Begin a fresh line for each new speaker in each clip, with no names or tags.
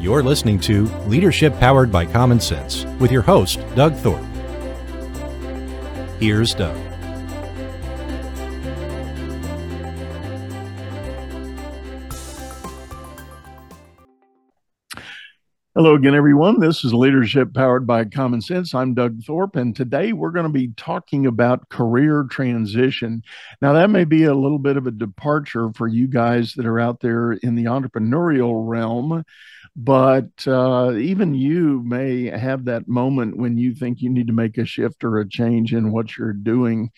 You're listening to Leadership Powered by Common Sense with your host, Doug Thorpe. Here's Doug.
Hello again, everyone. This is Leadership Powered by Common Sense. I'm Doug Thorpe, and today we're going to be talking about career transition. Now, that may be a little bit of a departure for you guys that are out there in the entrepreneurial realm, but uh, even you may have that moment when you think you need to make a shift or a change in what you're doing.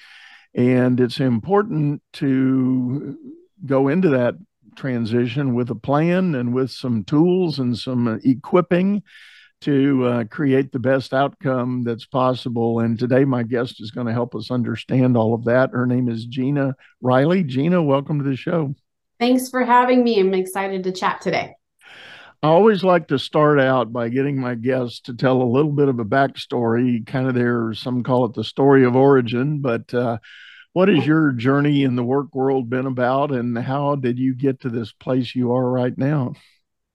And it's important to go into that transition with a plan and with some tools and some equipping to uh, create the best outcome that's possible. And today, my guest is going to help us understand all of that. Her name is Gina Riley. Gina, welcome to the show.
Thanks for having me. I'm excited to chat today.
I always like to start out by getting my guests to tell a little bit of a backstory, kind of their, some call it the story of origin, but uh, what has your journey in the work world been about and how did you get to this place you are right now?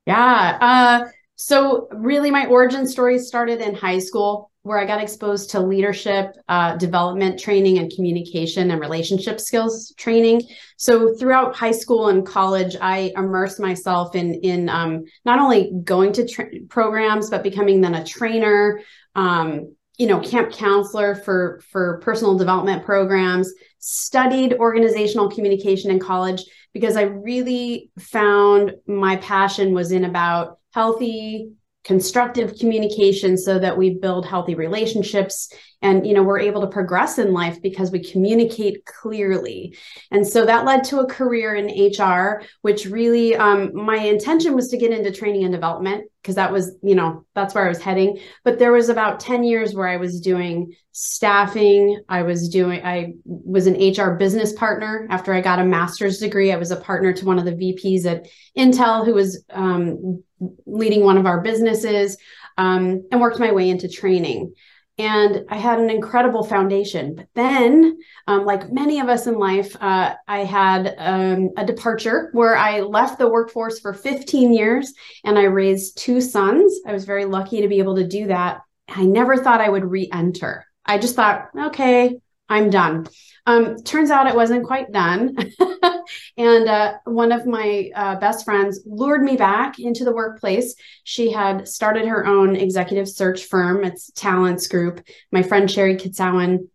Yeah uh, so really my origin story started in high school where i got exposed to leadership uh, development training and communication and relationship skills training. So throughout high school and college i immersed myself in in um, not only going to tra- programs but becoming then a trainer um, you know camp counselor for for personal development programs studied organizational communication in college because i really found my passion was in about healthy constructive communication so that we build healthy relationships and you know we're able to progress in life because we communicate clearly. And so that led to a career in hr which really um, my intention was to get into training and development because that was you know that's where i was heading. But there was about 10 years where i was doing staffing. I was doing i was an hr business partner. After i got a master's degree i was a partner to one of the vps at intel who was um, leading one of our businesses um, and worked my way into training and I had an incredible foundation. But then, um, like many of us in life, uh, I had um, a departure where I left the workforce for 15 years and I raised two sons. I was very lucky to be able to do that. I never thought I would re enter. I just thought, okay, I'm done. Um, turns out it wasn't quite done. and uh, one of my uh, best friends lured me back into the workplace. She had started her own executive search firm, it's Talents Group. My friend Sherry Kitsowen,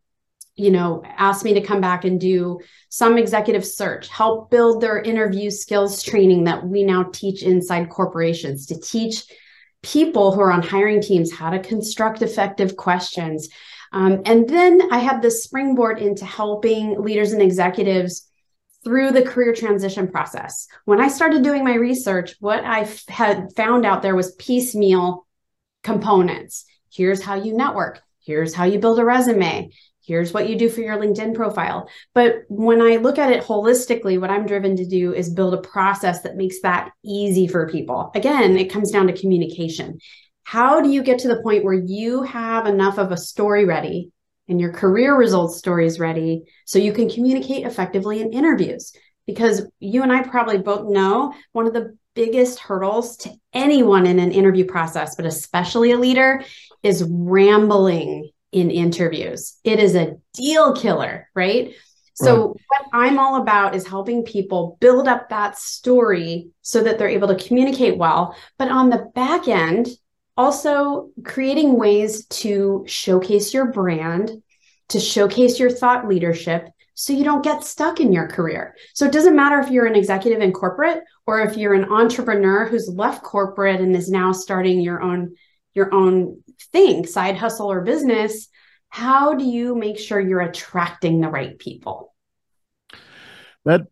you know, asked me to come back and do some executive search, help build their interview skills training that we now teach inside corporations to teach people who are on hiring teams how to construct effective questions um, and then I had this springboard into helping leaders and executives through the career transition process. When I started doing my research, what I f- had found out there was piecemeal components. Here's how you network. Here's how you build a resume. Here's what you do for your LinkedIn profile. But when I look at it holistically, what I'm driven to do is build a process that makes that easy for people. Again, it comes down to communication how do you get to the point where you have enough of a story ready and your career results story is ready so you can communicate effectively in interviews? Because you and I probably both know one of the biggest hurdles to anyone in an interview process, but especially a leader, is rambling in interviews. It is a deal killer, right? So, right. what I'm all about is helping people build up that story so that they're able to communicate well. But on the back end, also, creating ways to showcase your brand, to showcase your thought leadership so you don't get stuck in your career. So it doesn't matter if you're an executive in corporate or if you're an entrepreneur who's left corporate and is now starting your own your own thing, side hustle or business, how do you make sure you're attracting the right people?
That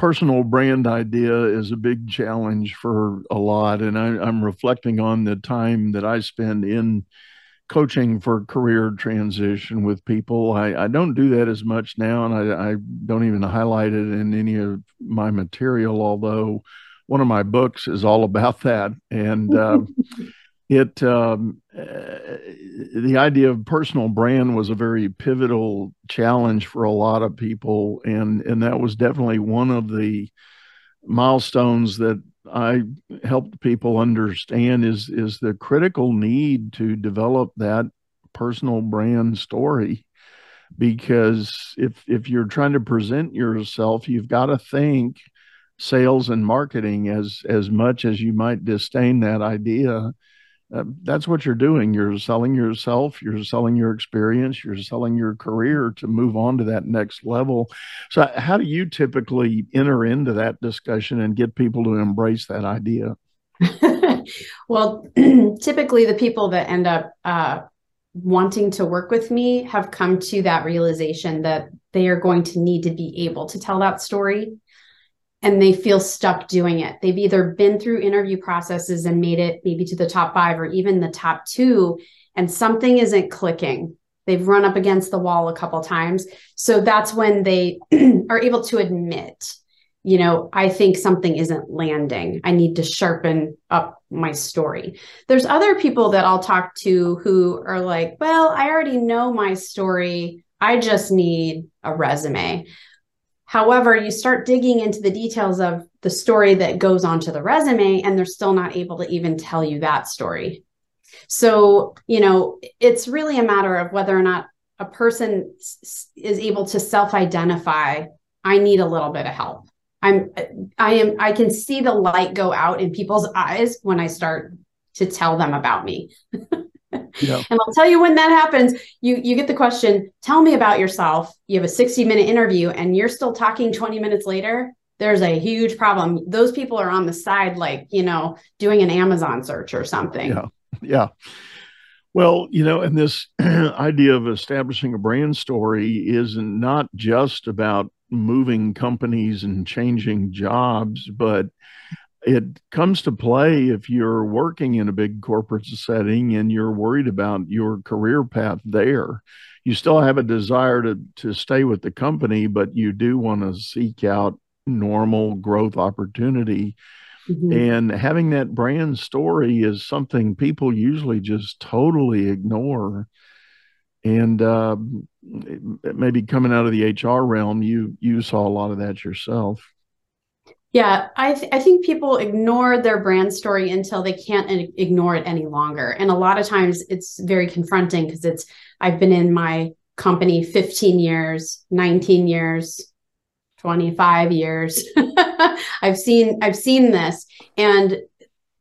personal brand idea is a big challenge for a lot. And I, am reflecting on the time that I spend in coaching for career transition with people. I, I don't do that as much now, and I, I don't even highlight it in any of my material, although one of my books is all about that. And uh, it um, uh, the idea of personal brand was a very pivotal challenge for a lot of people and and that was definitely one of the milestones that I helped people understand is is the critical need to develop that personal brand story. Because if if you're trying to present yourself you've got to think sales and marketing as as much as you might disdain that idea uh, that's what you're doing. You're selling yourself. You're selling your experience. You're selling your career to move on to that next level. So how do you typically enter into that discussion and get people to embrace that idea?
Well typically the people that end up uh, wanting to work with me have come to that realization that they are going to need to be able to tell that story and they feel stuck doing it. They've either been through interview processes and made it maybe to the top five or even the top two, and something isn't clicking. They've run up against the wall a couple times. So that's when they are able to admit, you know, I think something isn't landing. I need to sharpen up my story. There's other people that I'll talk to who are like, well, I already know my story. I just need a resume. However, you start digging into the details of the story that goes onto the resume, and they're still not able to even tell you that story. So, you know, it's really a matter of whether or not a person is able to self-identify. I need a little bit of help. I'm, I am, I can see the light go out in people's eyes when I start to tell them about me. Yeah. And I'll tell you when that happens, you you get the question, tell me about yourself. You have a 60 minute interview and you're still talking 20 minutes later. There's a huge problem. Those people are on the side, like, you know, doing an Amazon search or something.
Yeah. Yeah. Well, you know, and this idea of establishing a brand story is not just about moving companies and changing jobs, but it comes to play if you're working in a big corporate setting and you're worried about your career path there. You still have a desire to to stay with the company, but you do want to seek out normal growth opportunity. Mm-hmm. And having that brand story is something people usually just totally ignore. And uh, maybe coming out of the HR realm, you you saw a lot of that yourself.
Yeah, I, th- I think people ignore their brand story until they can't ignore it any longer. And a lot of times it's very confronting because it's, I've been in my company 15 years, 19 years, 25 years. I've seen, I've seen this. And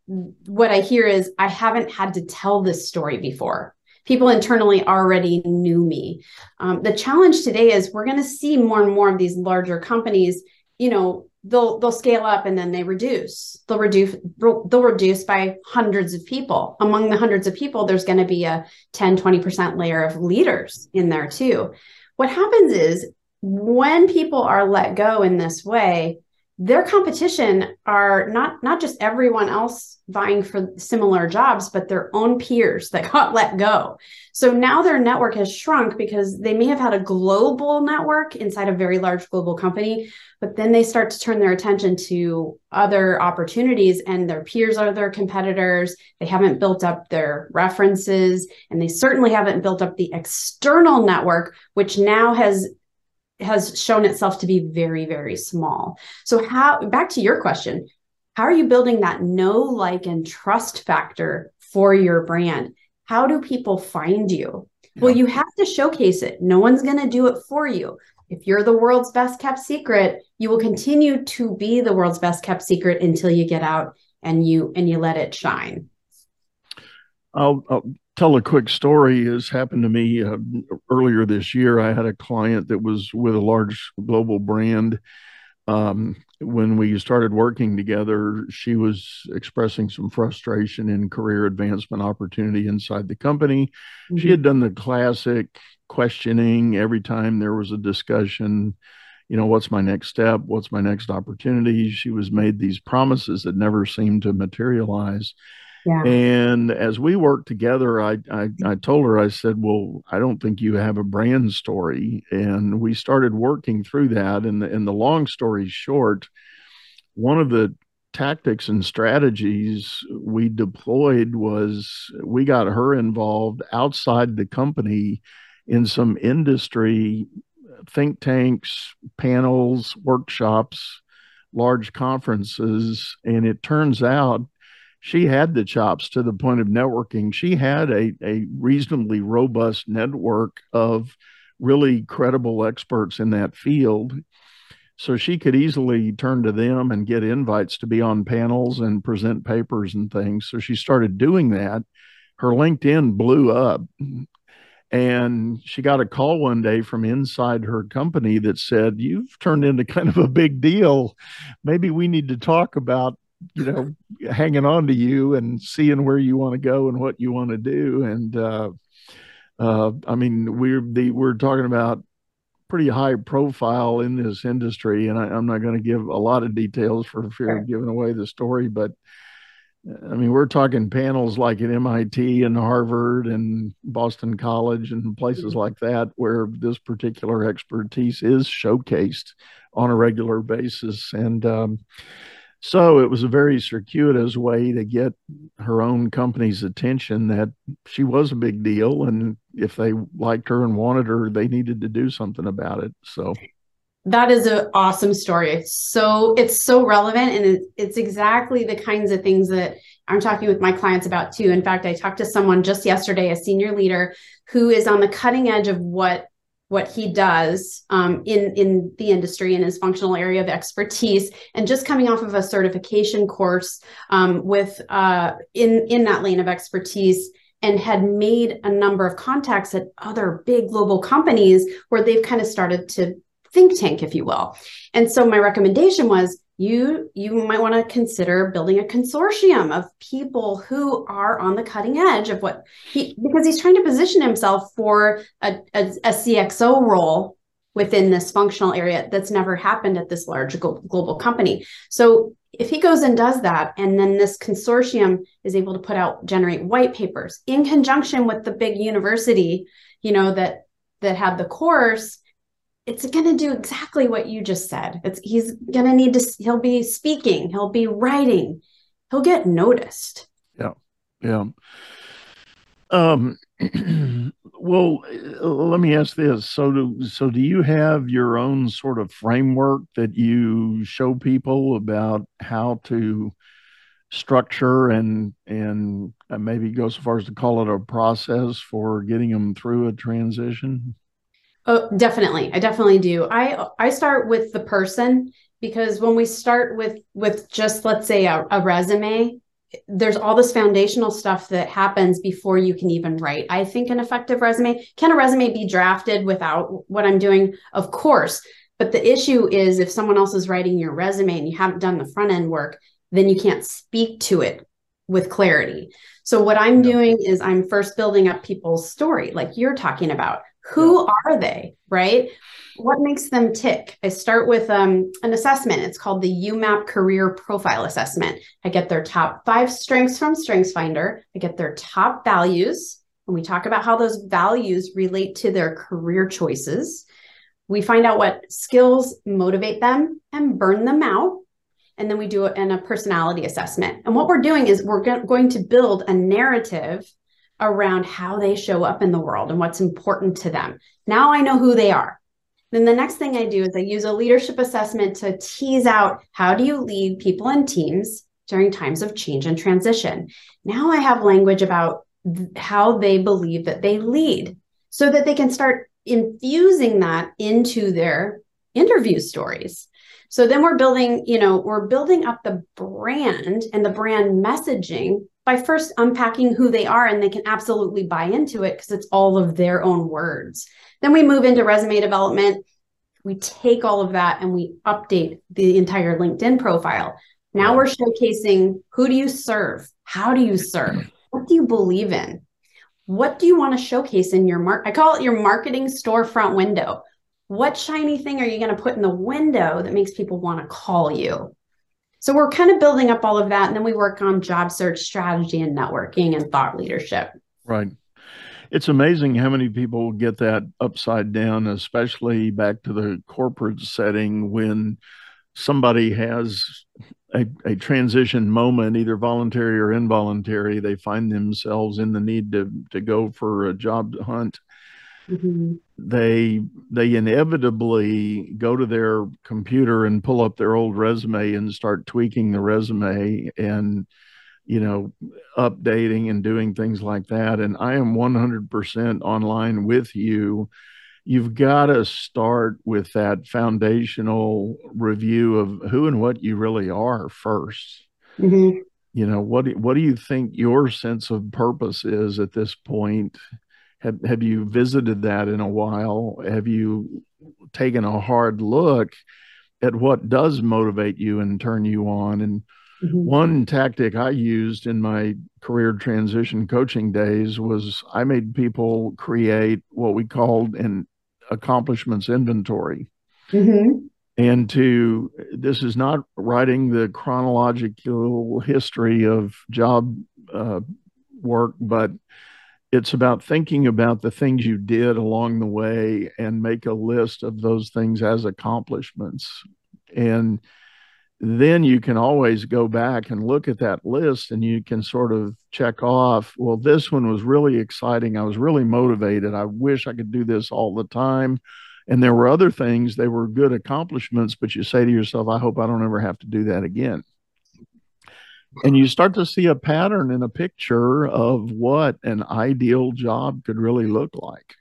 what I hear is I haven't had to tell this story before. People internally already knew me. Um, the challenge today is we're going to see more and more of these larger companies, you know, they'll they'll scale up and then they reduce. They'll reduce they'll reduce by hundreds of people. Among the hundreds of people there's going to be a 10 20% layer of leaders in there too. What happens is when people are let go in this way their competition are not not just everyone else vying for similar jobs but their own peers that got let go so now their network has shrunk because they may have had a global network inside a very large global company but then they start to turn their attention to other opportunities and their peers are their competitors. They haven't built up their references and they certainly haven't built up the external network which now has has shown itself to be very very small. So how back to your question how are you building that know like and trust factor for your brand how do people find you yeah. well you have to showcase it no one's going to do it for you if you're the world's best kept secret you will continue to be the world's best kept secret until you get out and you and you let it shine
I'll, I'll tell a quick story has happened to me uh, earlier this year. I had a client that was with a large global brand. Um, when we started working together, she was expressing some frustration in career advancement opportunity inside the company. Mm-hmm. She had done the classic questioning every time there was a discussion you know what's my next step what's my next opportunity she was made these promises that never seemed to materialize yeah. And as we worked together, I, I, mm-hmm. I told her, I said, "Well, I don't think you have a brand story." And we started working through that. And the, and the long story short, one of the tactics and strategies we deployed was we got her involved outside the company in some industry think tanks, panels, workshops large conferences. And it turns out she had the chops to the point of networking. She had a, a reasonably robust network of really credible experts in that field. So she could easily turn to them and get invites to be on panels and present papers and things. So she started doing that. Her LinkedIn blew up. And she got a call one day from inside her company that said, You've turned into kind of a big deal. Maybe we need to talk about you know, hanging on to you and seeing where you want to go and what you want to do. And uh, uh, I mean, we're the we're talking about pretty high profile in this industry, and I, am not going to give a lot of details for fear of giving away the story, but. I mean, we're talking panels like at MIT and Harvard and Boston College and places mm-hmm. like that where this particular expertise is showcased on a regular basis. And um, so it was a very circuitous way to get her own company's attention that she was a big deal. And if they liked her and wanted her, they needed to do something about it. So
that is an awesome story. So it's so relevant and it's exactly the kinds of things that I'm talking with my clients about too. In fact, I talked to someone just yesterday, a senior leader who is on the cutting edge of what what he does um, in in the industry in his functional area of expertise, and just coming off of a certification course um, with uh, in in that lane of expertise, and had made a number of contacts at other big global companies where they've kind of started to think tank, if you will. And so my recommendation was you you might want to consider building a consortium of people who are on the cutting edge of what he because he's trying to position himself for a, a, a cxo role within this functional area that's never happened at this large global company. So if he goes and does that and then this consortium is able to put out generate white papers in conjunction with the big university you know that that had the course it's going to do exactly what you just said. It's he's going to need to he'll be speaking, he'll be writing. He'll get noticed.
Yeah. Yeah. Um well, let me ask this. So do so do you have your own sort of framework that you show people about how to structure and and maybe go so far as to call it a process for getting them through a transition?
Oh, definitely. I definitely do. I I start with the person because when we start with with just let's say a, a resume, there's all this foundational stuff that happens before you can even write. I think an effective resume can a resume be drafted without what I'm doing? Of course. But the issue is if someone else is writing your resume and you haven't done the front end work, then you can't speak to it with clarity. So what I'm doing is I'm first building up people's story, like you're talking about. Who yeah. are they, right? What makes them tick? I start with um, an assessment. It's called the YouMap Career Profile Assessment. I get their top five strengths from StrengthsFinder. I get their top values, and we talk about how those values relate to their career choices. We find out what skills motivate them and burn them out. And then we do it in a personality assessment. And what we're doing is we're go- going to build a narrative around how they show up in the world and what's important to them. Now I know who they are. Then the next thing I do is I use a leadership assessment to tease out how do you lead people and teams during times of change and transition. Now I have language about th- how they believe that they lead so that they can start infusing that into their interview stories. So then we're building, you know, we're building up the brand and the brand messaging by first unpacking who they are and they can absolutely buy into it because it's all of their own words. Then we move into resume development. We take all of that and we update the entire LinkedIn profile. Now we're showcasing who do you serve? How do you serve? What do you believe in? What do you want to showcase in your mark? I call it your marketing storefront window. What shiny thing are you going to put in the window that makes people want to call you? So we're kind of building up all of that. And then we work on job search strategy and networking and thought leadership.
Right. It's amazing how many people get that upside down, especially back to the corporate setting when somebody has a, a transition moment, either voluntary or involuntary. They find themselves in the need to, to go for a job hunt mm-hmm. they they inevitably go to their computer and pull up their old resume and start tweaking the resume and you know updating and doing things like that and i am 100% online with you you've got to start with that foundational review of who and what you really are 1st mm-hmm. you know what what do you think your sense of purpose is at this point have, have you visited that in a while? Have you taken a hard look at what does motivate you and turn you on? And mm-hmm. one tactic I used in my career transition coaching days was I made people create what we called an accomplishments inventory. Mm-hmm. And to this is not writing the chronological history of job uh, work, but it's about thinking about the things you did along the way and make a list of those things as accomplishments. And then you can always go back and look at that list and you can sort of check off well this one was really exciting. I was really motivated. I wish i could do this all the time. And there were other things. They were good accomplishments but you say to yourself i hope i don't ever have to do that again and you start to see a pattern in a picture of what an ideal job could really look like.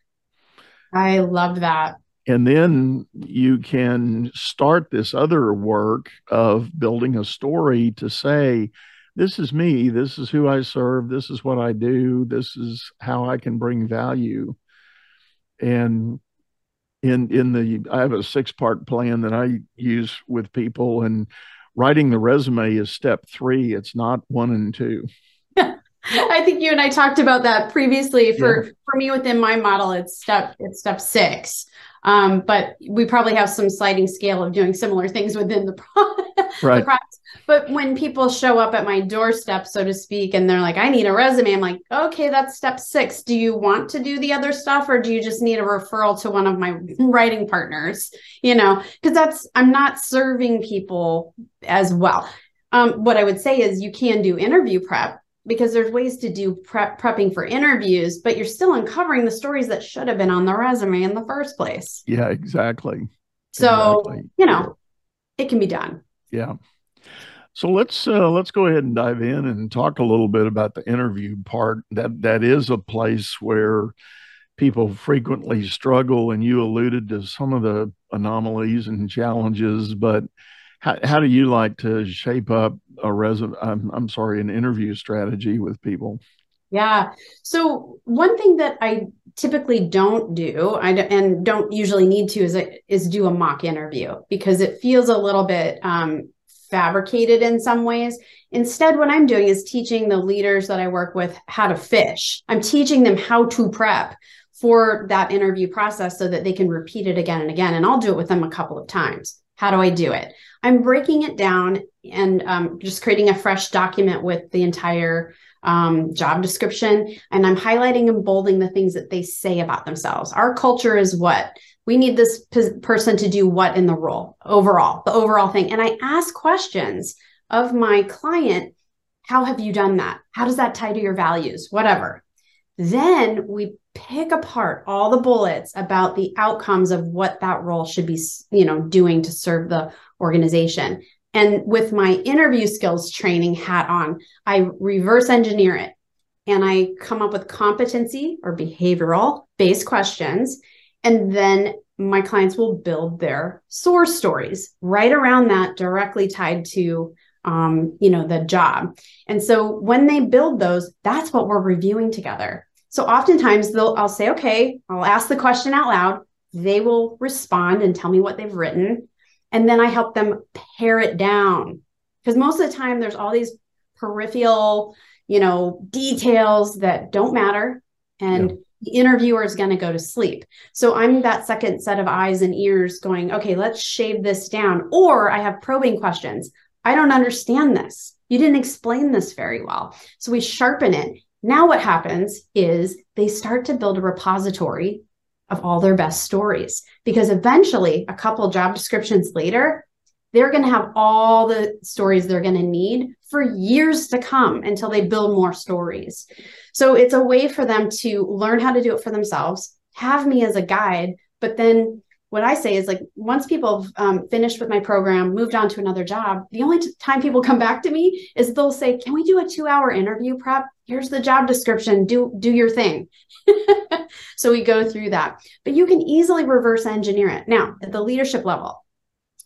I love that.
And then you can start this other work of building a story to say, this is me, this is who I serve, this is what I do, this is how I can bring value. And in in the I have a six part plan that I use with people and writing the resume is step three. It's not one and two.
I think you and I talked about that previously. For yeah. for me, within my model, it's step it's step six. Um, but we probably have some sliding scale of doing similar things within the, pro- right. the process. But when people show up at my doorstep, so to speak, and they're like, I need a resume, I'm like, okay, that's step six. Do you want to do the other stuff or do you just need a referral to one of my writing partners? You know, because that's, I'm not serving people as well. Um, what I would say is you can do interview prep because there's ways to do prep prepping for interviews, but you're still uncovering the stories that should have been on the resume in the first place.
Yeah, exactly.
So, exactly. you know, it can be done.
Yeah. So let's uh, let's go ahead and dive in and talk a little bit about the interview part. That that is a place where people frequently struggle, and you alluded to some of the anomalies and challenges. But how how do you like to shape up a resume? I'm, I'm sorry, an interview strategy with people?
Yeah. So one thing that I typically don't do, I and don't usually need to, is is do a mock interview because it feels a little bit um, fabricated in some ways. Instead, what I'm doing is teaching the leaders that I work with how to fish. I'm teaching them how to prep for that interview process so that they can repeat it again and again. And I'll do it with them a couple of times. How do I do it? I'm breaking it down and um, just creating a fresh document with the entire um, job description. And I'm highlighting and bolding the things that they say about themselves. Our culture is what? we need this p- person to do what in the role overall, the overall thing. And I ask questions of my client How have you done that? How does that tie to your values? Whatever. Then we pick apart all the bullets about the outcomes of what that role should be, you know, doing to serve the organization. And with my interview skills training hat on, I reverse engineer it and I come up with competency or behavioral based questions. And then my clients will build their source stories right around that directly tied to um, you know the job. And so when they build those that's what we're reviewing together so oftentimes they'll i'll say okay i'll ask the question out loud they will respond and tell me what they've written and then i help them pare it down because most of the time there's all these peripheral you know details that don't matter and yeah the interviewer is going to go to sleep. So I'm that second set of eyes and ears going, okay, let's shave this down. Or I have probing questions. I don't understand this. You didn't explain this very well. So we sharpen it. Now, what happens is they start to build a repository of all their best stories because eventually, a couple job descriptions later, they're going to have all the stories they're going to need for years to come until they build more stories. So it's a way for them to learn how to do it for themselves, have me as a guide, but then what I say is like once people have um, finished with my program, moved on to another job, the only t- time people come back to me is they'll say, "Can we do a two-hour interview prep? Here's the job description. Do do your thing." so we go through that, but you can easily reverse engineer it. Now at the leadership level,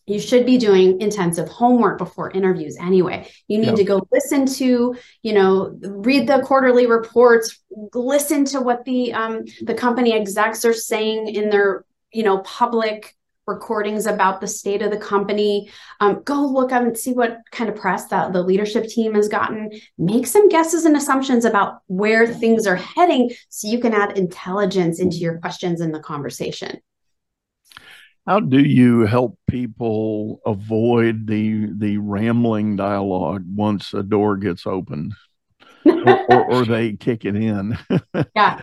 you should be doing intensive homework before interviews anyway you need to go listen to you know read the quarterly reports listen to what the um, the company execs are saying in their you know public recordings about the state of the company. Um, go look up and see what kind of press that the leadership team has gotten. Make some guesses and assumptions about where things are heading so you can add intelligence into your questions in the conversation.
How do you help people avoid the the rambling dialogue once a door gets opened? Or, or, or they kick it in?
Yeah.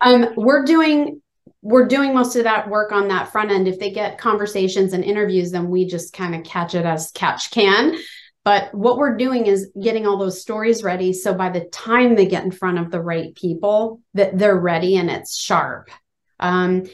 Um, we're doing we're doing most of that work on that front end. If they get conversations and interviews, then we just kind of catch it as catch can. But what we're doing is getting all those stories ready. So by the time they get in front of the right people, that they're ready and it's sharp. Um,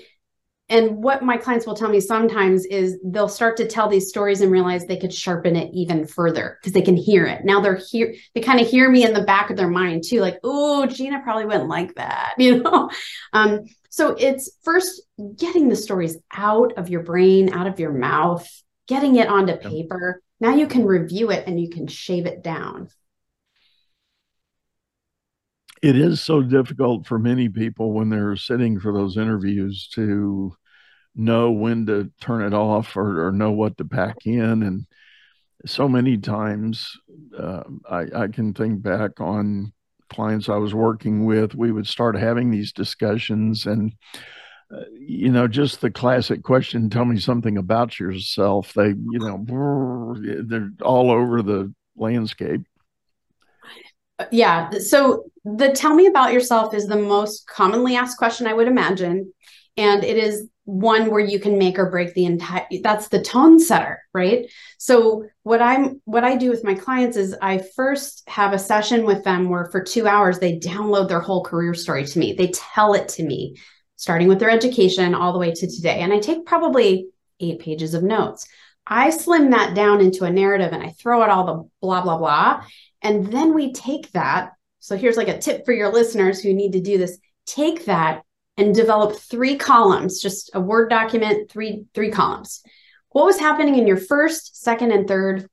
and what my clients will tell me sometimes is they'll start to tell these stories and realize they could sharpen it even further because they can hear it. Now they're here, they kind of hear me in the back of their mind too, like, oh, Gina probably wouldn't like that, you know? Um, so it's first getting the stories out of your brain, out of your mouth, getting it onto paper. Now you can review it and you can shave it down.
It is so difficult for many people when they're sitting for those interviews to know when to turn it off or, or know what to pack in. And so many times uh, I, I can think back on clients I was working with, we would start having these discussions and uh, you know just the classic question tell me something about yourself. They you know they're all over the landscape.
Yeah so the tell me about yourself is the most commonly asked question i would imagine and it is one where you can make or break the entire that's the tone setter right? So what i'm what i do with my clients is i first have a session with them where for two hours they download their whole career story to me. They tell it to me starting with their education all the way to today. And i take probably eight pages of notes. I slim that down into a narrative and i throw out all the blah blah blah. And then we take that. So here's like a tip for your listeners who need to do this. Take that and develop three columns, just a Word document, three three columns. What was happening in your first, second, and third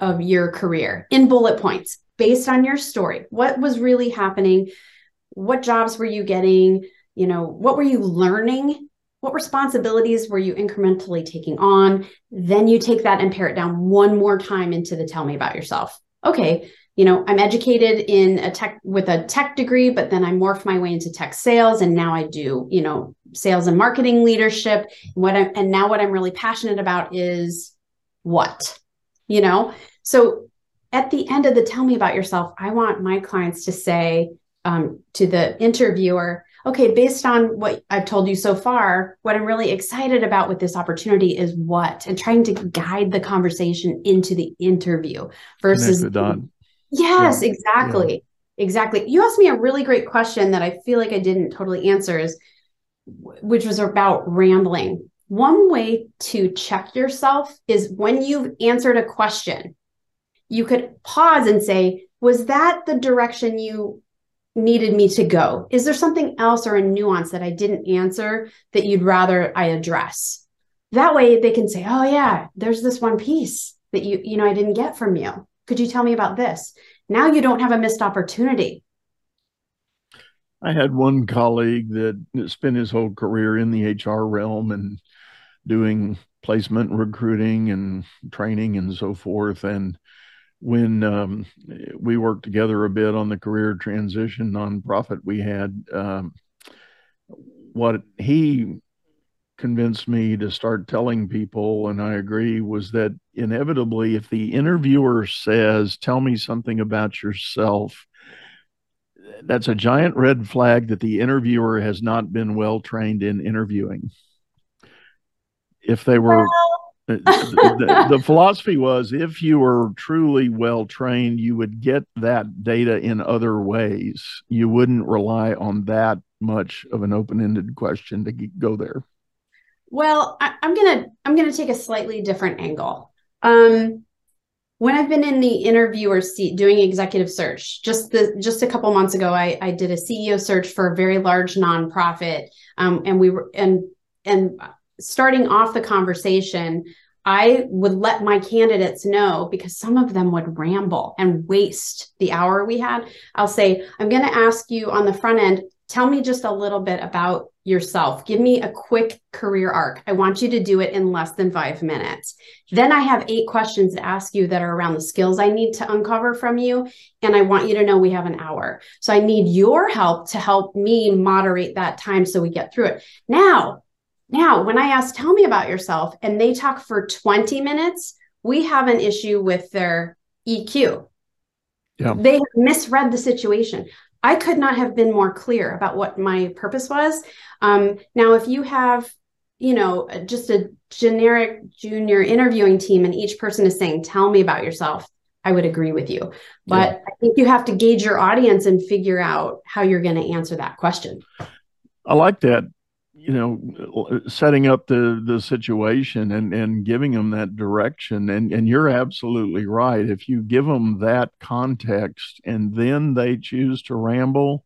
of your career in bullet points based on your story? What was really happening? What jobs were you getting? You know, what were you learning? What responsibilities were you incrementally taking on? Then you take that and pare it down one more time into the tell me about yourself. Okay, you know i'm educated in a tech with a tech degree but then i morphed my way into tech sales and now i do you know sales and marketing leadership. What I'm, and now what i'm really passionate about is what you know? So at the end of the tell me about yourself i want my clients to say um, to the interviewer okay based on what i've told you so far what i'm really excited about with this opportunity is what and trying to guide the conversation into the interview versus Yes, yeah. exactly. Yeah. Exactly. You asked me a really great question that I feel like I didn't totally answer is which was about rambling. One way to check yourself is when you've answered a question, you could pause and say, was that the direction you needed me to go? Is there something else or a nuance that I didn't answer that you'd rather I address? That way they can say, oh yeah, there's this one piece that you, you know, I didn't get from you. Could you tell me about this? Now you don't have a missed opportunity.
I had one colleague that spent his whole career in the HR realm and doing placement recruiting and training and so forth. And when um, we worked together a bit on the career transition nonprofit we had, um, what he convinced me to start telling people, and I agree, was that inevitably, if the interviewer says, Tell me something about yourself, that's a giant red flag that the interviewer has not been well trained in interviewing. If they were, the, the, the, philosophy was if you were truly well trained, you would get that data in other ways. You wouldn't rely on that much of an open-ended question to go there.
Well, I, am gonna I'm gonna take a slightly different angle. Um, when I've been in the interviewer seat doing executive search, just the just a couple months ago, I, I did a CEO search for a very large nonprofit, um, and we were and and starting off the conversation, I would let my candidates know because some of them would ramble and waste the hour we had. I'll say, I'm going to ask you on the front end, tell me just a little bit about yourself. Give me a quick career arc. I want you to do it in less than five minutes. Then I have eight questions to ask you that are around the skills I need to uncover from you. And I want you to know we have an hour. So I need your help to help me moderate that time so we get through it. Now, now, when I ask, tell me about yourself, and they talk for 20 minutes, we have an issue with their EQ. Yeah. They have misread the situation. I could not have been more clear about what my purpose was. Um, now, if you have, you know, just a generic junior interviewing team and each person is saying, tell me about yourself, I would agree with you. But yeah. I think you have to gauge your audience and figure out how you're going to answer that question.
I like that you know setting up the the situation and and giving them that direction. And and you're absolutely right. If you give them that context and then they choose to ramble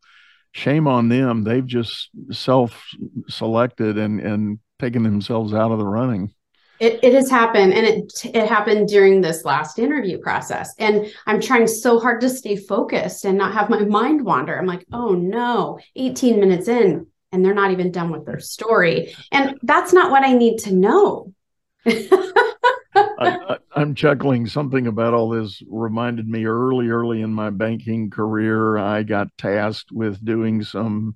shame on them. They've just self selected and and taken themselves out of the running.
It, it has happened and it it happened during this last interview process. And i'm trying so hard to stay focused and not have my mind wander. I'm like oh no 18 minutes in and they're not even done with their story. And that's not what I need to know.
I, am chuckling. Something about all this reminded me early, early in my banking career. I got tasked with doing some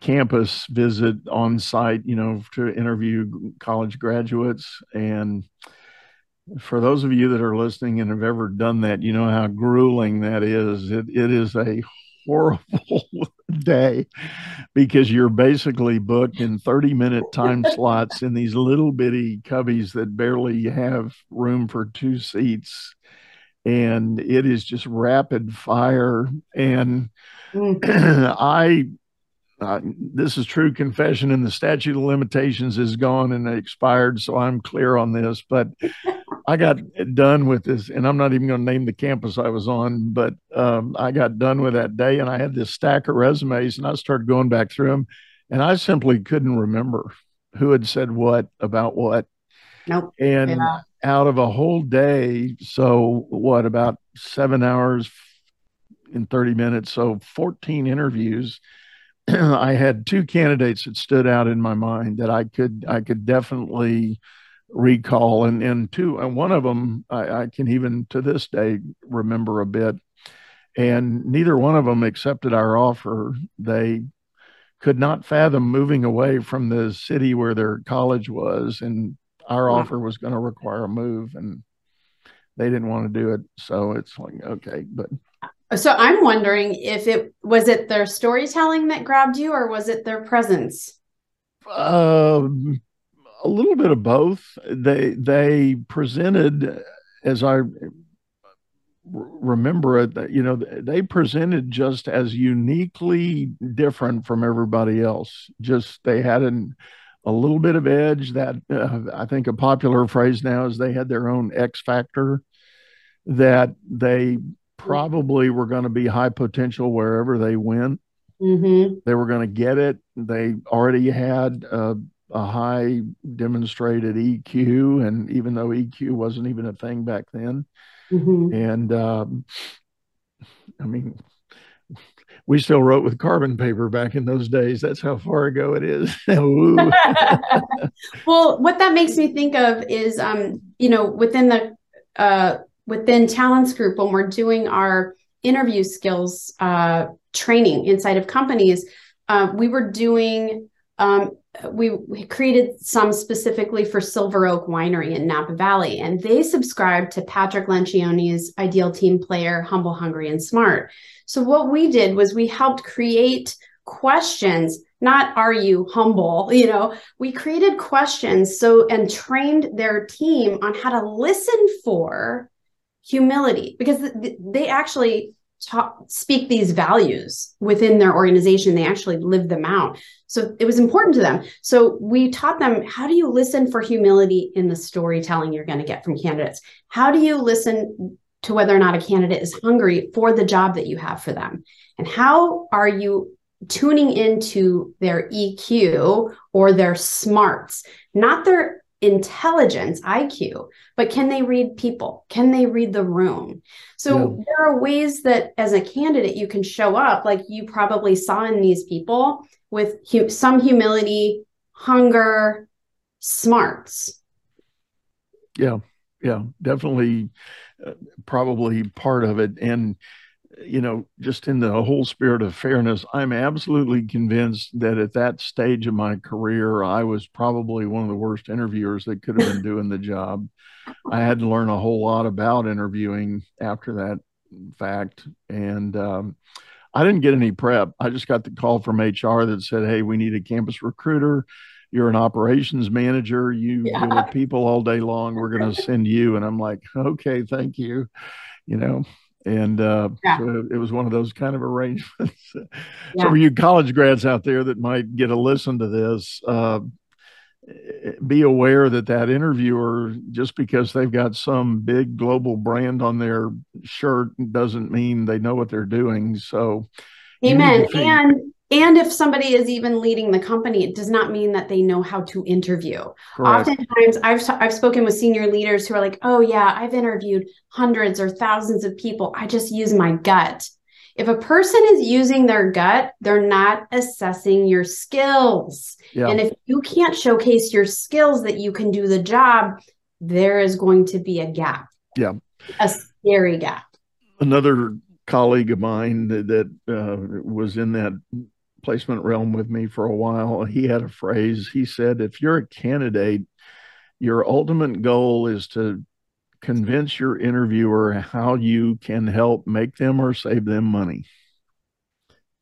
campus visit on site, you know, to interview college graduates. And for those of you that are listening and have ever done that, you know how grueling that is. It, it is a horrible day because you're basically booked in 30 minute time slots in these little bitty cubbies that barely have room for two seats and it is just rapid fire and mm. i uh, this is true confession and the statute of limitations is gone and expired so i'm clear on this but I got done with this, and I'm not even going to name the campus I was on, but um, I got done with that day, and I had this stack of resumes, and I started going back through them, and I simply couldn't remember who had said what about what.
Nope.
And yeah. out of a whole day, so what about seven hours in 30 minutes? So 14 interviews. I had two candidates that stood out in my mind that I could I could definitely recall. And and two and one of them I, I, can even to this day remember a bit. And neither one of them accepted our offer. They could not fathom moving away from the city where their college was and our wow. offer was going to require a move and they didn't want to do it. So it's like okay but
so i'm wondering if it was it their storytelling that grabbed you or was it their presence
um a little bit of both. They they presented, as I remember it, you know, they presented just as uniquely different from everybody else. Just they had an a little bit of edge that uh, I think a popular phrase now is they had their own X factor that they probably were going to be high potential wherever they went. Mm-hmm. They were going to get it. They already had uh, a high demonstrated EQ, and even though EQ wasn't even a thing back then, mm-hmm. and um, I mean, we still wrote with carbon paper back in those days. That's how far ago it is.
well, what that makes me think of is, um, you know, within the uh, within Talents Group when we're doing our interview skills uh, training inside of companies, uh, we were doing um, we, we, created some specifically for Silver Oak Winery in Napa Valley, and they subscribed to Patrick Lencioni's ideal team player, humble, hungry, and smart. So what we did was we helped create questions not are you humble you know we created questions so and trained their team on how to listen for humility because they actually talk, speak these values within their organization. They actually live them out. So it was important to them. So we taught them how do you listen for humility in the storytelling you're going to get from candidates? How do you listen to whether or not a candidate is hungry for the job that you have for them? And how are you tuning into their EQ or their smarts, not their intelligence, IQ, but can they read people? Can they read the room? So yeah. there are ways that as a candidate you can show up, like you probably saw in these people, with some humility, hunger, smarts.
Yeah, yeah, definitely, uh, probably part of it. And you know, just in the whole spirit of fairness, I'm absolutely convinced that at that stage of my career, I was probably one of the worst interviewers that could have been doing the job. I had to learn a whole lot about interviewing after that fact. And um, I didn't get any prep. I just got the call from HR that said, Hey, we need a campus recruiter. You're an operations manager. You yeah. deal with people all day long. We're going to send you. And I'm like, okay, thank you. You know, and uh, yeah. so it was one of those kind of arrangements. yeah. So, for you college grads out there that might get a listen to this, uh, be aware that that interviewer, just because they've got some big global brand on their shirt, doesn't mean they know what they're doing. So,
amen. And and if somebody is even leading the company, it does not mean that they know how to interview. Correct. Oftentimes, I've, I've spoken with senior leaders who are like, oh, yeah, I've interviewed hundreds or thousands of people. I just use my gut. If a person is using their gut, they're not assessing your skills. Yeah. And if you can't showcase your skills that you can do the job, there is going to be a gap.
Yeah.
A scary gap.
Another colleague of mine that, that uh, was in that placement realm with me for a while, he had a phrase. He said, if you're a candidate, your ultimate goal is to convince your interviewer how you can help make them or save them money.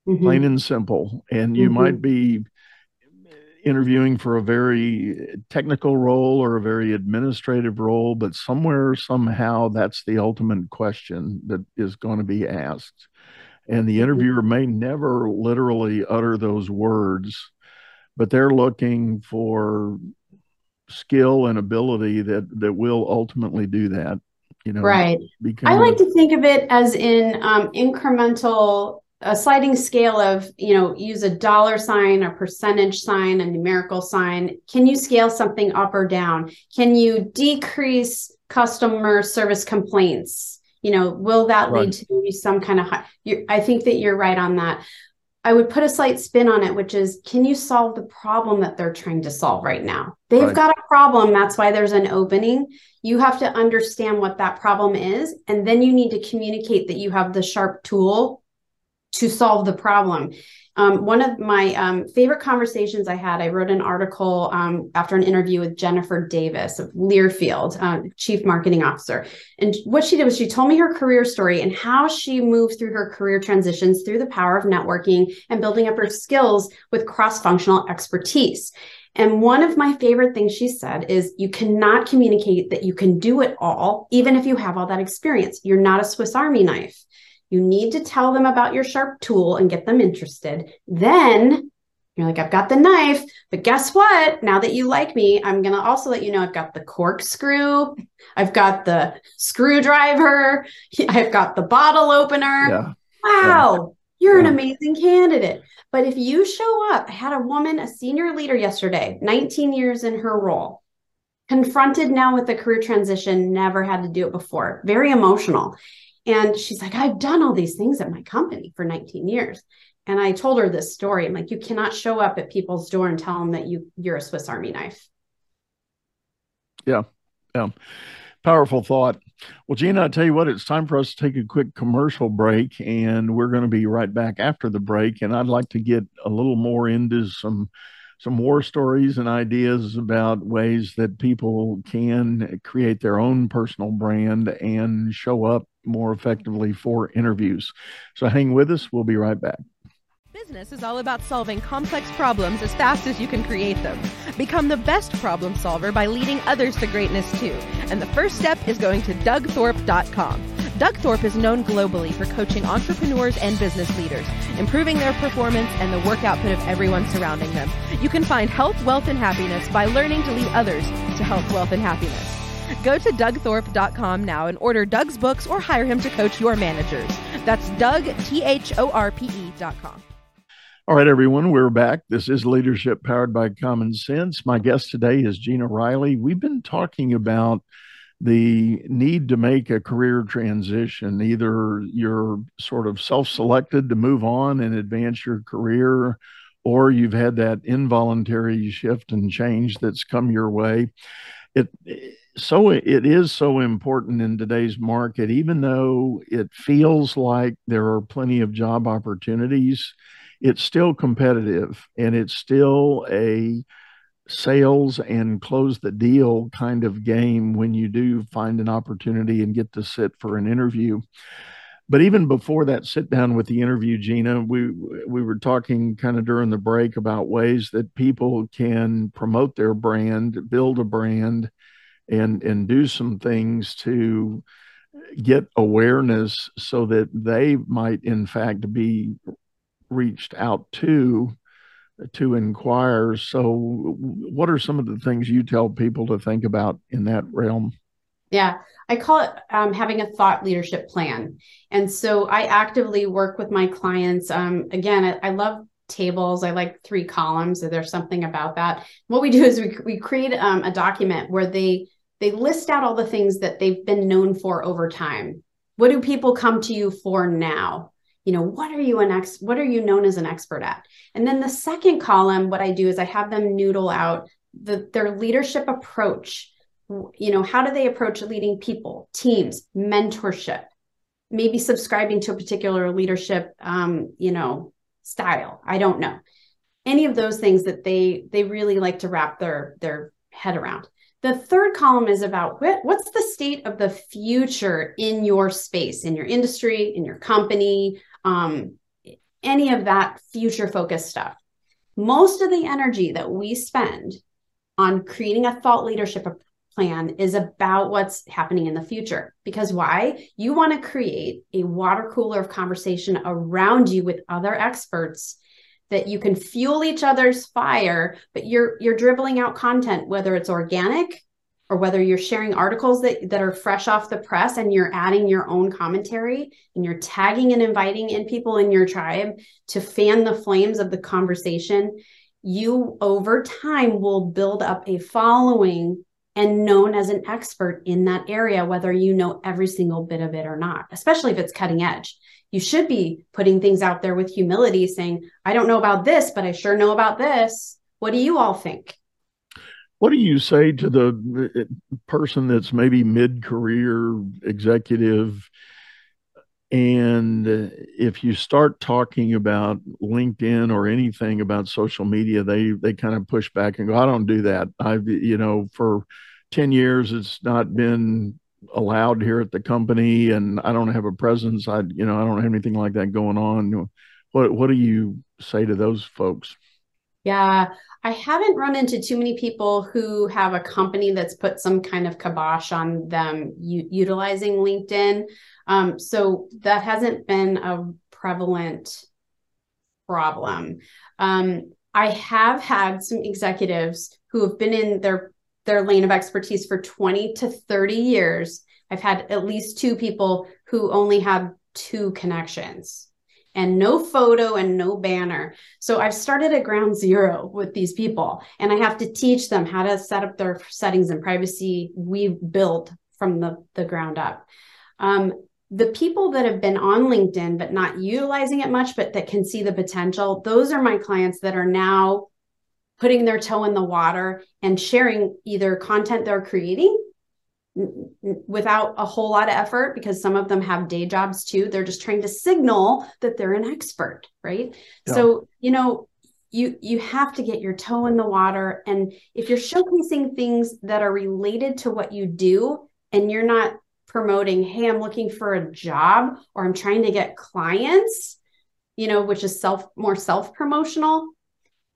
Mm-hmm. Plain and simple. And you mm-hmm. might be interviewing for a very technical role or a very administrative role, but somewhere, somehow, that's the ultimate question that is going to be asked. And the interviewer may never literally utter those words, but they're looking for skill and ability that that will ultimately do that. You know,
right. I like to think of it as in um, incremental a sliding scale of you know use a dollar sign a percentage sign a numerical sign can you scale something up or down can you decrease customer service complaints you know will that right. lead to some kind of high, i think that you're right on that i would put a slight spin on it which is can you solve the problem that they're trying to solve right now they've right. got a problem that's why there's an opening you have to understand what that problem is and then you need to communicate that you have the sharp tool to solve the problem um, one of my um, favorite conversations I had, I wrote an article um, after an interview with Jennifer Davis of Learfield, uh, Chief Marketing Officer. And what she did was she told me her career story and how she moved through her career transitions through the power of networking and building up her skills with cross functional expertise. And one of my favorite things she said is you cannot communicate that you can do it all, even if you have all that experience. You're not a Swiss Army knife. You need to tell them about your sharp tool and get them interested. Then you're like, I've got the knife, but guess what? Now that you like me, I'm going to also let you know I've got the corkscrew, I've got the screwdriver, I've got the bottle opener. Yeah. Wow, yeah. you're yeah. an amazing candidate. But if you show up, I had a woman, a senior leader yesterday, 19 years in her role, confronted now with a career transition, never had to do it before, very emotional. And she's like, I've done all these things at my company for 19 years. And I told her this story. I'm like, you cannot show up at people's door and tell them that you you're a Swiss Army knife.
Yeah. Yeah. Powerful thought. Well, Gina, I tell you what, it's time for us to take a quick commercial break, and we're going to be right back after the break. And I'd like to get a little more into some some war stories and ideas about ways that people can create their own personal brand and show up more effectively for interviews. So hang with us. We'll be right back.
Business is all about solving complex problems as fast as you can create them. Become the best problem solver by leading others to greatness too. And the first step is going to dougthorpe.com. Doug Thorpe is known globally for coaching entrepreneurs and business leaders, improving their performance and the work output of everyone surrounding them. You can find health, wealth, and happiness by learning to lead others to health, wealth, and happiness. Go to dougthorpe.com now and order Doug's books or hire him to coach your managers. That's Doug, T H O R P E.com.
All right, everyone, we're back. This is Leadership Powered by Common Sense. My guest today is Gina Riley. We've been talking about the need to make a career transition. Either you're sort of self selected to move on and advance your career, or you've had that involuntary shift and change that's come your way. It so it is so important in today's market even though it feels like there are plenty of job opportunities it's still competitive and it's still a sales and close the deal kind of game when you do find an opportunity and get to sit for an interview. But even before that sit down with the interview, Gina, we we were talking kind of during the break about ways that people can promote their brand, build a brand, and and do some things to get awareness so that they might in fact be reached out to to inquire. So, what are some of the things you tell people to think about in that realm?
Yeah, I call it um, having a thought leadership plan. And so I actively work with my clients. Um, again, I, I, love tables. I like three columns. So there's something about that. What we do is we, we create um, a document where they they list out all the things that they've been known for over time. What do people come to you for now? you know what are you an ex what are you known as an expert at? And then the second column what i do is i have them noodle out the, their leadership approach. You know how do they approach leading people? Teams mentorship maybe subscribing to a particular leadership um, you know style. I don't know. Any of those things that they they really like to wrap their their head around the third column is about what, what's the state of the future in your space, in your industry, in your company, um, any of that future focused stuff. Most of the energy that we spend on creating a thought leadership plan is about what's happening in the future. Because why? You want to create a water cooler of conversation around you with other experts that you can fuel each other's fire, but you're you're dribbling out content, whether it's organic or whether you're sharing articles that, that are fresh off the press and you're adding your own commentary and you're tagging and inviting in people in your tribe to fan the flames of the conversation, you over time will build up a following and known as an expert in that area, whether you know every single bit of it or not, especially if it's cutting edge. You should be putting things out there with humility, saying, I don't know about this, but I sure know about this. What do you all think?
What do you say to the uh, person that's maybe mid career executive? And if you start talking about LinkedIn or anything about social media, they they kind of push back and go, "I don't do that. I've you know for ten years it's not been allowed here at the company, and I don't have a presence. I you know I don't have anything like that going on. What what do you say to those folks?
Yeah, I haven't run into too many people who have a company that's put some kind of kibosh on them u- utilizing LinkedIn. Um, so that hasn't been a prevalent problem. Um, I have had some executives who have been in their their lane of expertise for 20 to 30 years. I've had at least two people who only have two connections and no photo and no banner. So I've started at ground zero with these people and I have to teach them how to set up their settings and privacy we built from the, the ground up. Um, the people that have been on LinkedIn but not utilizing it much, but that can see the potential, those are my clients that are now putting their toe in the water and sharing either content they're creating without a whole lot of effort because some of them have day jobs too. They're just trying to signal that they're an expert right? Yeah. so you know you you have to get your toe in the water. And if you're showcasing things that are related to what you do and you're not promoting hey i'm looking for a job or i'm trying to get clients you know which is self more self promotional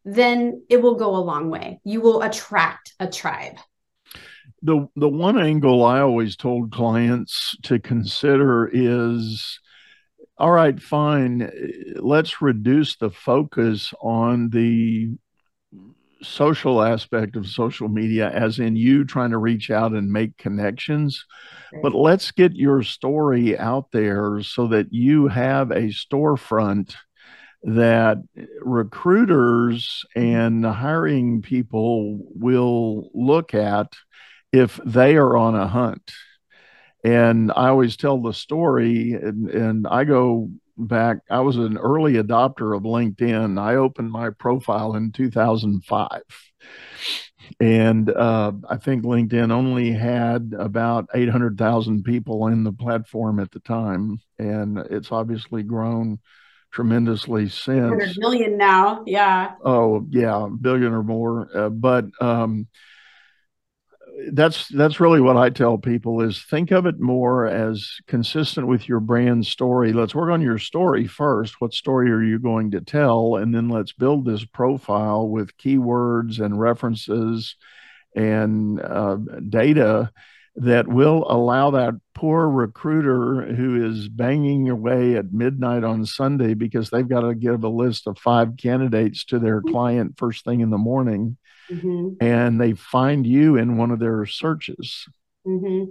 then it will go a long way you will attract a tribe
the the one angle I always told clients to consider is all right, fine, let's reduce the focus on the social aspect of social media, as in you trying to reach out and make connections. But let's get your story out there so that you have a storefront that recruiters and hiring people will look at if they are on a hunt. And I always tell the story, and, and I go back, I was an early adopter of LinkedIn. I opened my profile in 2005. And uh, I think LinkedIn only had about 800,000 people in the platform at the time. And it's obviously grown tremendously since.
100 million now. Yeah.
Oh, yeah, billion or more. Uh, but um, that's that's really what I tell people is think of it more as consistent with your brand story. Let's work on your story first. What story are you going to tell? And then let's build this profile with keywords and references and uh, data that will allow that poor recruiter who is banging away at midnight on Sunday because they've got to give a list of five candidates to their client first thing in the morning mm-hmm. and they find you in one of their searches. Mm-hmm.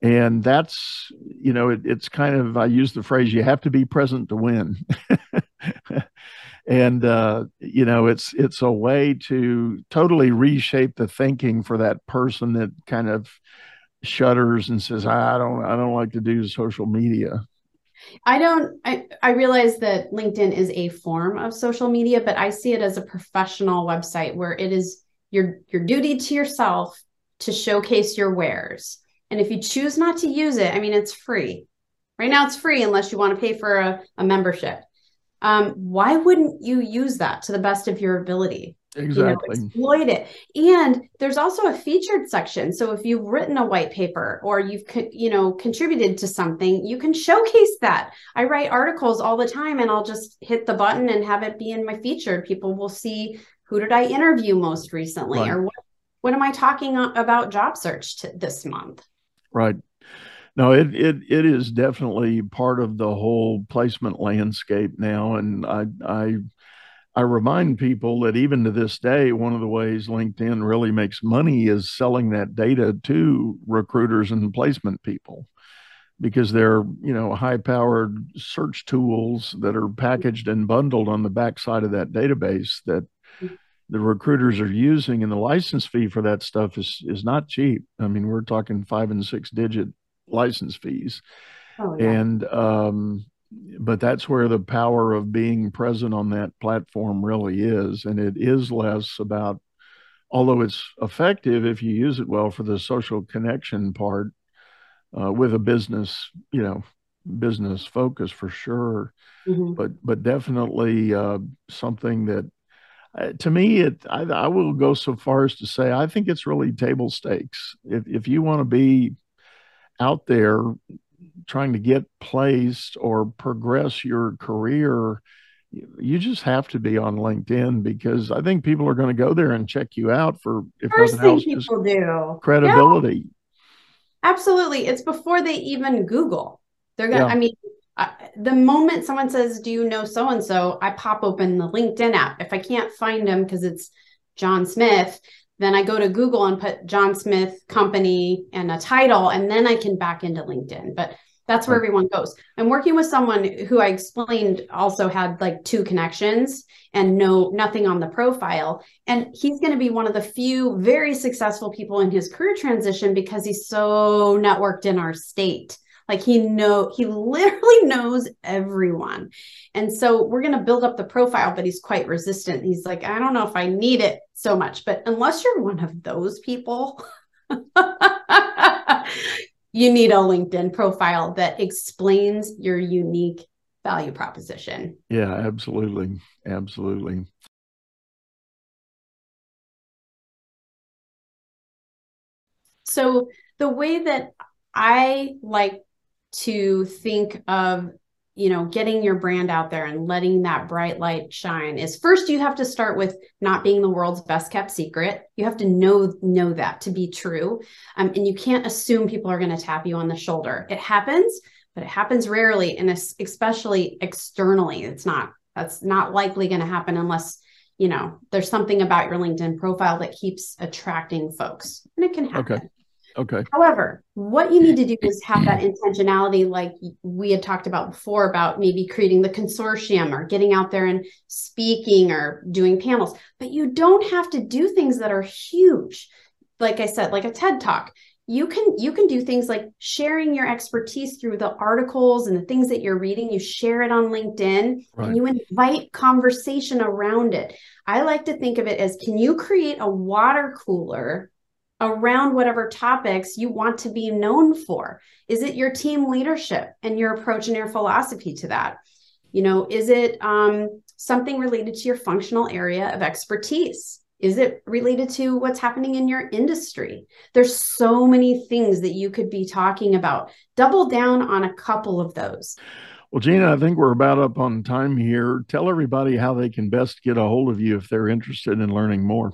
And that's, you know, it, it's kind of, I use the phrase, you have to be present to win. and uh, you know it's it's a way to totally reshape the thinking for that person that kind of shudders and says i don't i don't like to do social media
I don't, I, I realize that LinkedIn is a form of social media, but I see it as a professional website where it is your your duty to yourself to showcase your wares. And if you choose not to use it, I mean, it's free. Right now, it's free unless you want to pay for a, a membership. Um, why wouldn't you use that to the best of your ability?
Exactly.
You know, exploit it. And there's also a featured section. So if you've written a white paper or you've you know contributed to something, you can showcase that. I write articles all the time and I'll just hit the button and have it be in my featured. People will see who did I interview most recently right. or what what am I talking about job search this month?
Right. No, it, it it is definitely part of the whole placement landscape now. And I I I remind people that even to this day, one of the ways LinkedIn really makes money is selling that data to recruiters and placement people because they're you know high powered search tools that are packaged and bundled on the backside of that database that the recruiters are using and the license fee for that stuff is is not cheap i mean we're talking five and six digit license fees oh, yeah. and um but that's where the power of being present on that platform really is and it is less about although it's effective if you use it well for the social connection part uh, with a business you know business focus for sure mm-hmm. but but definitely uh, something that uh, to me, it I, I, will go so far as to say I think it's really table stakes. If if you want to be out there trying to get placed or progress your career, you just have to be on LinkedIn because I think people are going to go there and check you out for
if First nothing else, people do
credibility.
Yeah. Absolutely, it's before they even Google. They're gonna. Yeah. I mean, uh, the moment someone says, "Do you know so and so?" I pop open the LinkedIn app. If I can't find them because it's John Smith, then I go to Google and put John Smith company and a title, and then I can back into LinkedIn. But that's where everyone goes. I'm working with someone who I explained also had like two connections and no nothing on the profile. And he's going to be one of the few very successful people in his career transition because he's so networked in our state. Like he know he literally knows everyone. And so we're going to build up the profile, but he's quite resistant. He's like, I don't know if I need it so much. But unless you're one of those people, you need a LinkedIn profile that explains your unique value proposition.
Yeah, absolutely. Absolutely.
So the way that I like to think of you know getting your brand out there and letting that bright light shine is first you have to start with not being the world's best kept secret. You have to know know that to be true. Um, and you can't assume people are going to tap you on the shoulder. It happens but it happens rarely and especially externally. It's not that's not likely going to happen unless you know there's something about your linkedin profile that keeps attracting folks and it can happen.
okay Okay.
However, what you need to do is have that intentionality, like we had talked about before, about maybe creating the consortium or getting out there and speaking or doing panels. But you don't have to do things that are huge. Like I said, like a TED talk. You can you can do things like sharing your expertise through the articles and the things that you're reading. You share it on LinkedIn right. and you invite conversation around it. I like to think of it as can you create a water cooler around whatever topics you want to be known for? Is it your team leadership and your approach and your philosophy to that? You know, is it um, something related to your functional area of expertise? Is it related to what's happening in your industry? There's so many things that you could be talking about. Double down on a couple of those.
Well, Gina, I think we're about up on time here. Tell everybody how they can best get a hold of you if they're interested in learning more.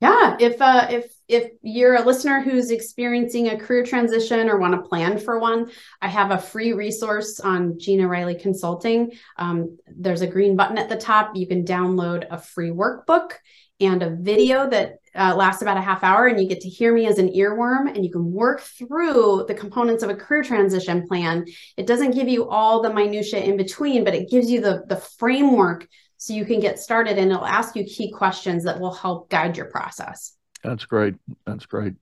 Yeah, if uh, if if you're a listener who's experiencing a career transition or want to plan for one, I have a free resource on Gina Riley Consulting. Um, there's a green button at the top. You can download a free workbook and a video that uh, lasts about a half hour, and you get to hear me as an earworm, and you can work through the components of a career transition plan. It doesn't give you all the minutia in between, but it gives you the the framework so you can get started and it'll ask you key questions that will help guide your process.
That's great. That's great.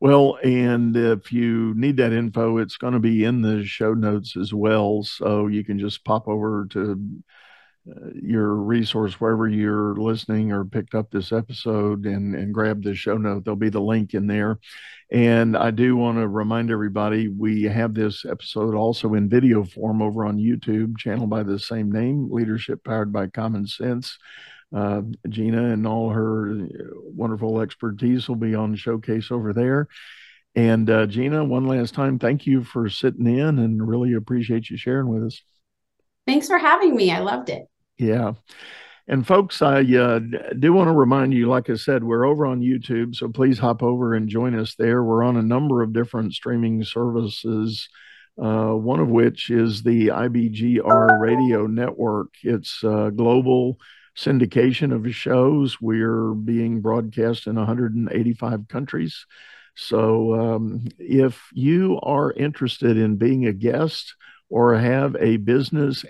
Well, and if you need that info, it's going to be in the show notes as well. So you can just pop over to your resource wherever you're listening or picked up this episode and, and grab the show note. There'll be the link in there. And I do want to remind everybody we have this episode also in video form over on YouTube, channel by the same name, Leadership Powered by Common Sense. Uh, Gina and all her wonderful expertise will be on showcase over there. And uh, Gina, one last time, thank you for sitting in and really appreciate you sharing with us.
Thanks for having me. I loved it.
Yeah. And folks, I uh, do want to remind you, like I said, we're over on YouTube, so please hop over and join us there. We're on a number of different streaming services, uh, one of which is the IBGR Radio Network. It's a global syndication of shows. We're being broadcast in 185 countries. So um, if you are interested in being a guest or have a business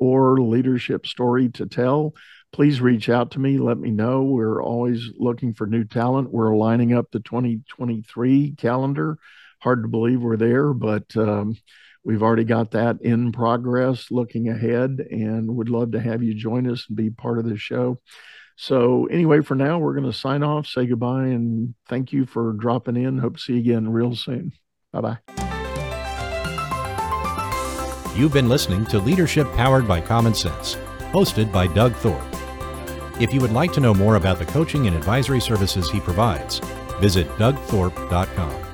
or leadership story to tell, please reach out to me. Let me know. We're always looking for new talent. We're lining up the 2023 calendar. Hard to believe we're there, but um, we've already got that in progress, looking ahead, and would love to have you join us and be part of the show. So, anyway, for now, we're going to sign off, say goodbye, and thank you for dropping in. Hope to see you again real soon. Bye bye.
You've been listening to Leadership Powered by Common Sense, hosted by Doug Thorpe. If you would like to know more about the coaching and advisory services he provides, visit dougthorpe.com.